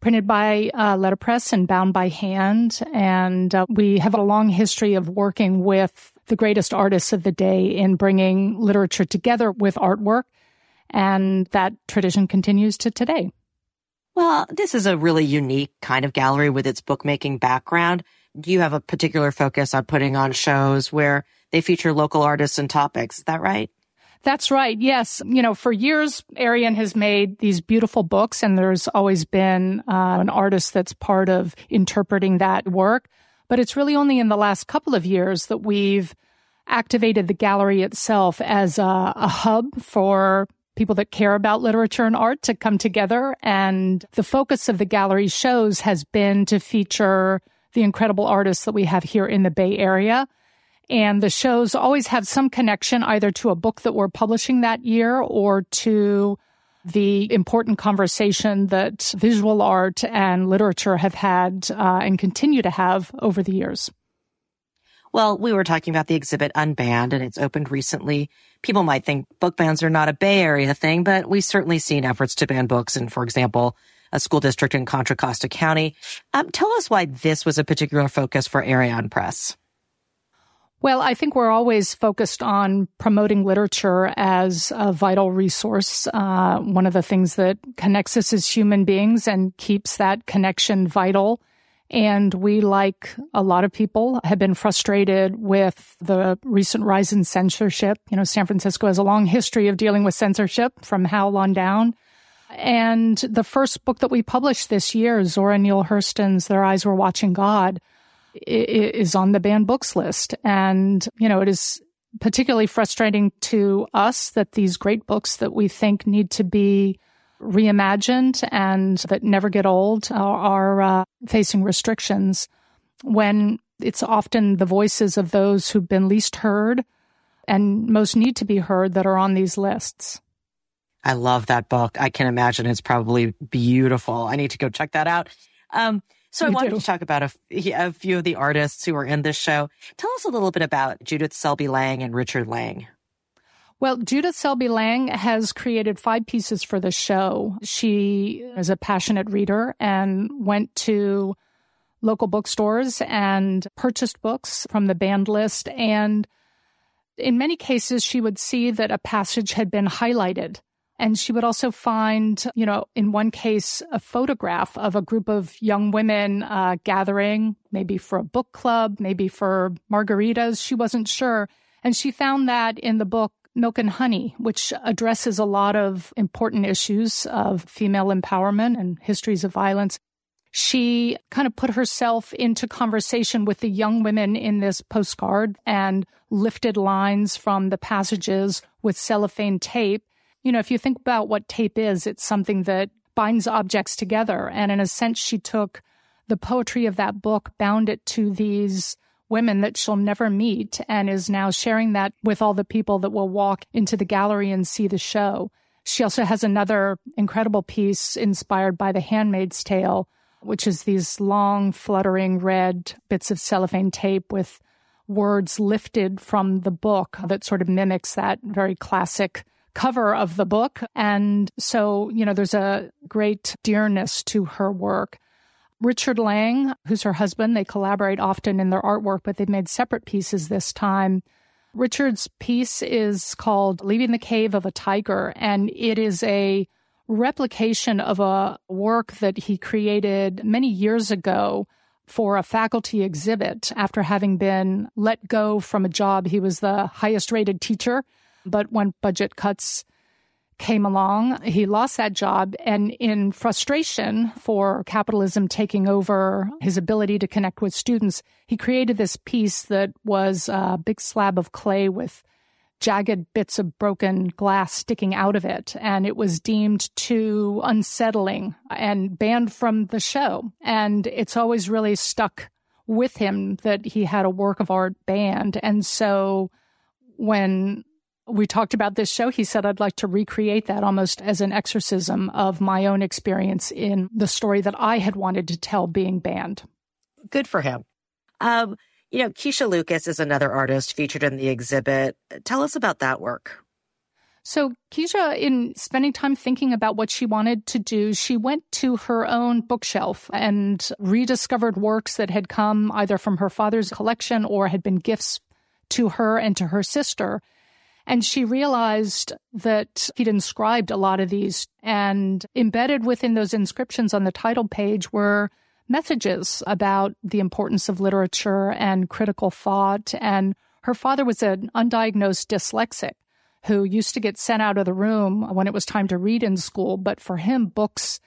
printed by uh, letterpress and bound by hand. And uh, we have a long history of working with the greatest artists of the day in bringing literature together with artwork. And that tradition continues to today. Well, this is a really unique kind of gallery with its bookmaking background. Do you have a particular focus on putting on shows where they feature local artists and topics. Is that right? That's right. Yes. You know, for years, Arion has made these beautiful books, and there's always been uh, an artist that's part of interpreting that work. But it's really only in the last couple of years that we've activated the gallery itself as a, a hub for people that care about literature and art to come together. And the focus of the gallery shows has been to feature the incredible artists that we have here in the Bay Area. And the shows always have some connection either to a book that we're publishing that year or to the important conversation that visual art and literature have had uh, and continue to have over the years. Well, we were talking about the exhibit Unbanned and it's opened recently. People might think book bans are not a Bay Area thing, but we've certainly seen efforts to ban books in, for example, a school district in Contra Costa County. Um, tell us why this was a particular focus for Arion Press. Well, I think we're always focused on promoting literature as a vital resource. Uh, one of the things that connects us as human beings and keeps that connection vital. And we, like a lot of people, have been frustrated with the recent rise in censorship. You know, San Francisco has a long history of dealing with censorship from Howl on down. And the first book that we published this year, Zora Neale Hurston's Their Eyes Were Watching God, is on the banned books list. And, you know, it is particularly frustrating to us that these great books that we think need to be reimagined and that never get old are, are uh, facing restrictions when it's often the voices of those who've been least heard and most need to be heard that are on these lists. I love that book. I can imagine it's probably beautiful. I need to go check that out. Um, so I wanted do. to talk about a, a, few of the artists who are in this show. Tell us a little bit about Judith Selby Lang and Richard Lang. Well, Judith Selby Lang has created five pieces for the show. She is a passionate reader and went to local bookstores and purchased books from the banned list. And in many cases, she would see that a passage had been highlighted and she would also find, you know, in one case, a photograph of a group of young women uh, gathering, maybe for a book club, maybe for margaritas. She wasn't sure. And she found that in the book Milk and Honey, which addresses a lot of important issues of female empowerment and histories of violence. She kind of put herself into conversation with the young women in this postcard and lifted lines from the passages with cellophane tape you know, if you think about what tape is, it's something that binds objects together. And in a sense, she took the poetry of that book, bound it to these women that she'll never meet, and is now sharing that with all the people that will walk into the gallery and see the show. She also has another incredible piece inspired by The Handmaid's Tale, which is these long, fluttering red bits of cellophane tape with words lifted from the book that sort of mimics that very classic cover of the book. And so, you know, there's a great dearness to her work. Richard Lang, who's her husband, they collaborate often in their artwork, but they've made separate pieces this time. Richard's piece is called Leaving the Cave of a Tiger, and it is a replication of a work that he created many years ago for a faculty exhibit after having been let go from a job. He was the highest rated teacher but when budget cuts came along, he lost that job. And in frustration for capitalism taking over his ability to connect with students, he created this piece that was a big slab of clay with jagged bits of broken glass sticking out of it. And it was deemed too unsettling and banned from the show. And it's always really stuck with him that he had a work of art banned. And so when we talked about this show, he said, I'd like to recreate that almost as an exorcism of my own experience in the story that I had wanted to tell being banned. Good for him. Um, you know, Keisha Lucas is another artist featured in the exhibit. Tell us about that work. So, Keisha, in spending time thinking about what she wanted to do, she went to her own bookshelf and rediscovered works that had come either from her father's collection or had been gifts to her and to her sister. And she realized that he'd inscribed a lot of these and embedded within those inscriptions on the title page were messages about the importance of literature and critical thought. And her father was an undiagnosed dyslexic who used to get sent out of the room when it was time to read in school. But for him, books,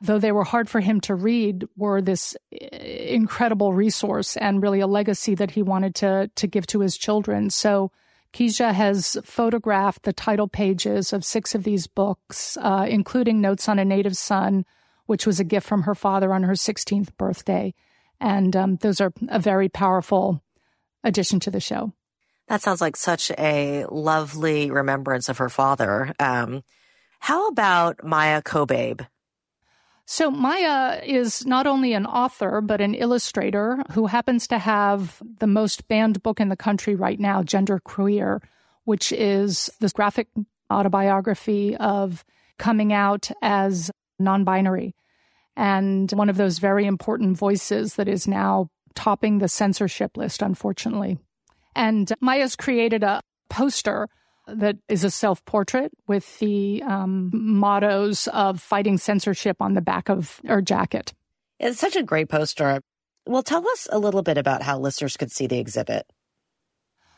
though they were hard for him to read, were this eh, incredible resource and really a legacy that he wanted to, to give to his children. So Keisha has photographed the title pages of six of these books, uh, including Notes on a Native Son, which was a gift from her father on her 16th birthday. And um, those are a very powerful addition to the show. That sounds like such a lovely remembrance of her father. Um, how about Maia Kobabe? So Maia is not only an author, but an illustrator who happens to have the most banned book in the country right now, Gender Queer, which is this graphic autobiography of coming out as non-binary and one of those very important voices that is now topping the censorship list, unfortunately. And Maia's created a poster that is a self portrait with the um, mottos of fighting censorship on the back of her jacket. It's such a great poster. Well, tell us a little bit about how listeners could see the exhibit.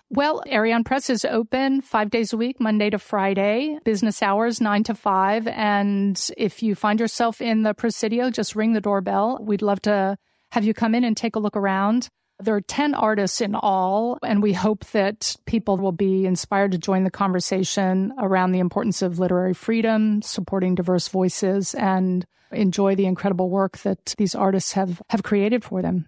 Well, Arion Press is open five days a week, Monday to Friday, business hours, nine to five. And if you find yourself in the Presidio, just ring the doorbell. We'd love to have you come in and take a look around. There are 10 artists in all, and we hope that people will be inspired to join the conversation around the importance of literary freedom, supporting diverse voices, and enjoy the incredible work that these artists have, have created for them.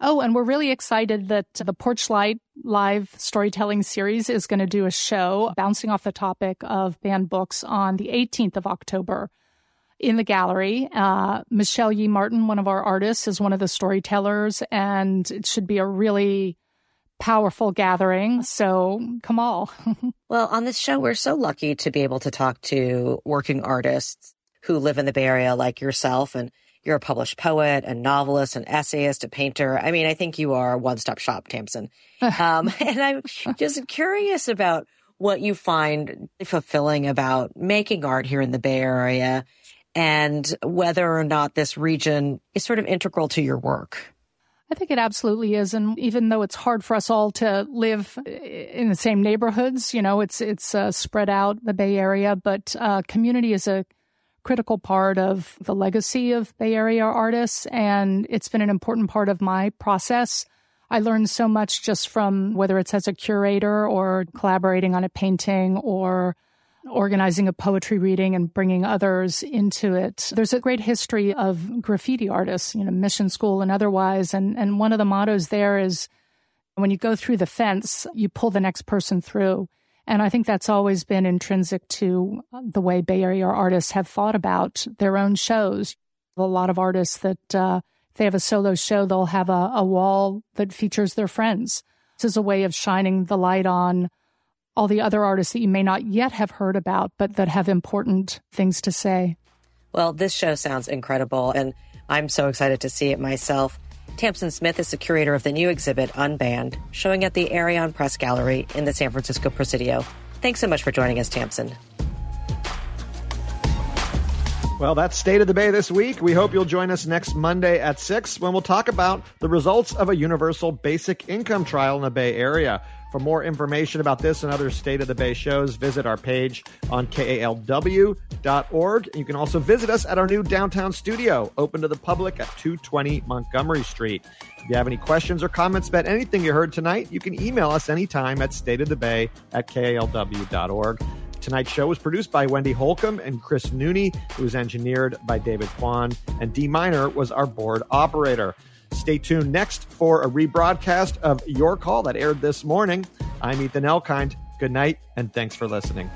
Oh, and we're really excited that the Porchlight live storytelling series is going to do a show bouncing off the topic of banned books on the 18th of October in the gallery. Uh, Michelle Yee Martin, one of our artists, is one of the storytellers, and it should be a really powerful gathering. So come all. <laughs> well, on this show, we're so lucky to be able to talk to working artists who live in the Bay Area like yourself and you're a published poet, a novelist, an essayist, a painter. I mean, I think you are a one stop shop, Tamsen. <laughs> um, <laughs> and I'm just curious about what you find fulfilling about making art here in the Bay Area and whether or not this region is sort of integral to your work. I think it absolutely is, and even though it's hard for us all to live in the same neighborhoods, you know, it's it's uh, spread out the Bay Area, but uh, community is a critical part of the legacy of Bay Area artists, and it's been an important part of my process. I learned so much just from whether it's as a curator or collaborating on a painting or organizing a poetry reading and bringing others into it. There's a great history of graffiti artists, you know, mission school and otherwise. And, and one of the mottos there is when you go through the fence, you pull the next person through. And I think that's always been intrinsic to the way Bay Area artists have thought about their own shows. A lot of artists that, uh, they have a solo show, they'll have a, a wall that features their friends. This is a way of shining the light on all the other artists that you may not yet have heard about, but that have important things to say. Well, this show sounds incredible, and I'm so excited to see it myself. Tamsen Smith is the curator of the new exhibit, Unbanned, showing at the Arion Press Gallery in the San Francisco Presidio. Thanks so much for joining us, Tamsen. Well, that's State of the Bay this week. We hope you'll join us next Monday at 6 when we'll talk about the results of a universal basic income trial in the Bay Area. For more information about this and other State of the Bay shows, visit our page on kalw.org. You can also visit us at our new downtown studio, open to the public at 220 Montgomery Street. If you have any questions or comments about anything you heard tonight, you can email us anytime at stateofthebay at kalw.org. Tonight's show was produced by Wendy Holcomb and Chris Nooney. It was engineered by David Kwan, and D Minor was our board operator. Stay tuned next for a rebroadcast of Your Call that aired this morning. I'm Ethan Elkind. Good night, and thanks for listening.